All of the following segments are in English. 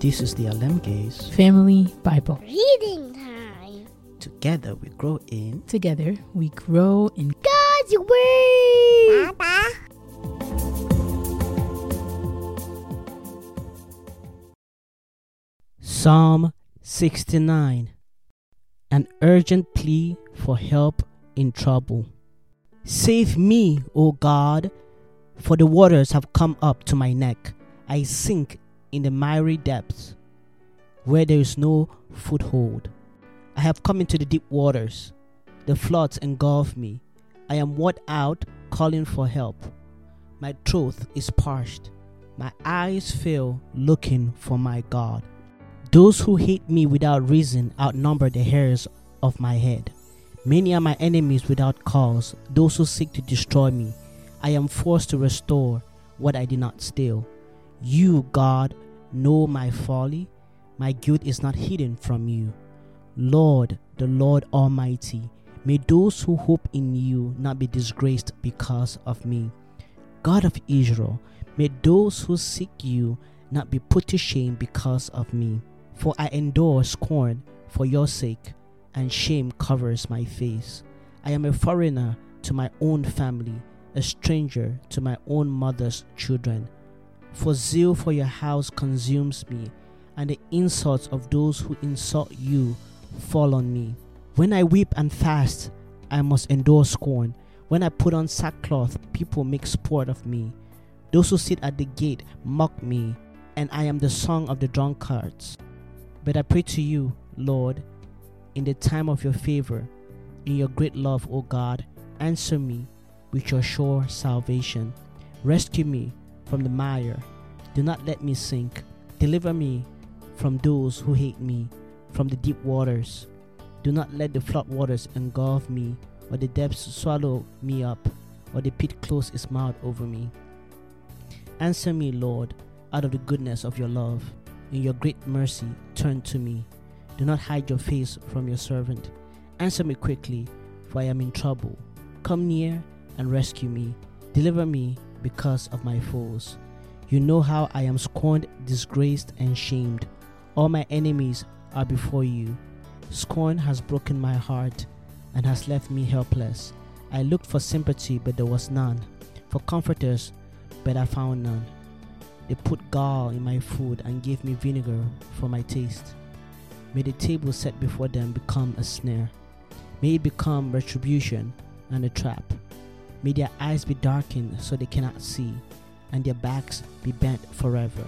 This is the Alemges. Family Bible. Reading time. Together we grow in Together we grow in God's Word. Papa. Psalm 69 An urgent plea for help in trouble. Save me, O God, for the waters have come up to my neck. I sink in the miry depths where there is no foothold. I have come into the deep waters. The floods engulf me. I am worn out, calling for help. My throat is parched. My eyes fail, looking for my God. Those who hate me without reason outnumber the hairs of my head. Many are my enemies without cause, those who seek to destroy me. I am forced to restore what I did not steal. You, God, know my folly. My guilt is not hidden from you. Lord, the Lord Almighty, may those who hope in you not be disgraced because of me. God of Israel, may those who seek you not be put to shame because of me. For I endure scorn for your sake, and shame covers my face. I am a foreigner to my own family, a stranger to my own mother's children. For zeal for your house consumes me, and the insults of those who insult you fall on me. When I weep and fast, I must endure scorn. When I put on sackcloth, people make sport of me. Those who sit at the gate mock me, and I am the song of the drunkards. But I pray to you, Lord, in the time of your favor, in your great love, O God, answer me with your sure salvation. Rescue me from the mire. Do not let me sink. Deliver me from those who hate me, from the deep waters. Do not let the flood waters engulf me, or the depths swallow me up, or the pit close its mouth over me. Answer me, Lord, out of the goodness of your love. In your great mercy, turn to me. Do not hide your face from your servant. Answer me quickly, for I am in trouble. Come near and rescue me. Deliver me because of my foes. You know how I am scorned, disgraced, and shamed. All my enemies are before you. Scorn has broken my heart and has left me helpless. I looked for sympathy, but there was none, for comforters, but I found none. They put gall in my food and gave me vinegar for my taste. May the table set before them become a snare. May it become retribution and a trap. May their eyes be darkened so they cannot see, and their backs be bent forever.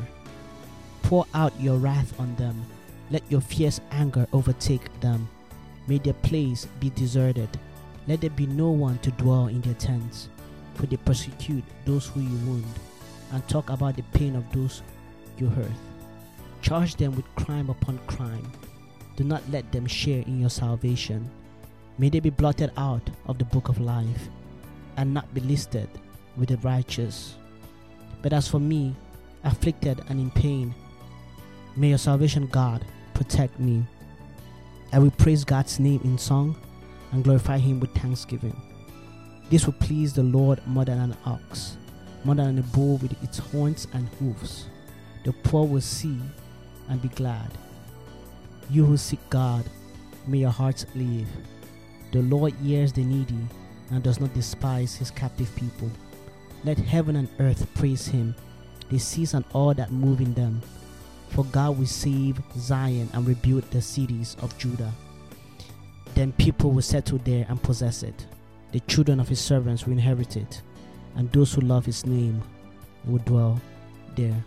Pour out your wrath on them. Let your fierce anger overtake them. May their place be deserted. Let there be no one to dwell in their tents, for they persecute those who you wound, and talk about the pain of those you hurt. Charge them with crime upon crime. Do not let them share in your salvation. May they be blotted out of the book of life and not be listed with the righteous. But as for me, afflicted and in pain, may your salvation, God, protect me. I will praise God's name in song and glorify Him with thanksgiving. This will please the Lord more than an ox, more than a bull with its horns and hoofs. The poor will see and be glad. You who seek God, may your hearts live. The Lord hears the needy and does not despise his captive people. Let heaven and earth praise him, the seas and all that move in them. For God will save Zion and rebuild the cities of Judah. Then people will settle there and possess it. The children of his servants will inherit it, and those who love his name will dwell there.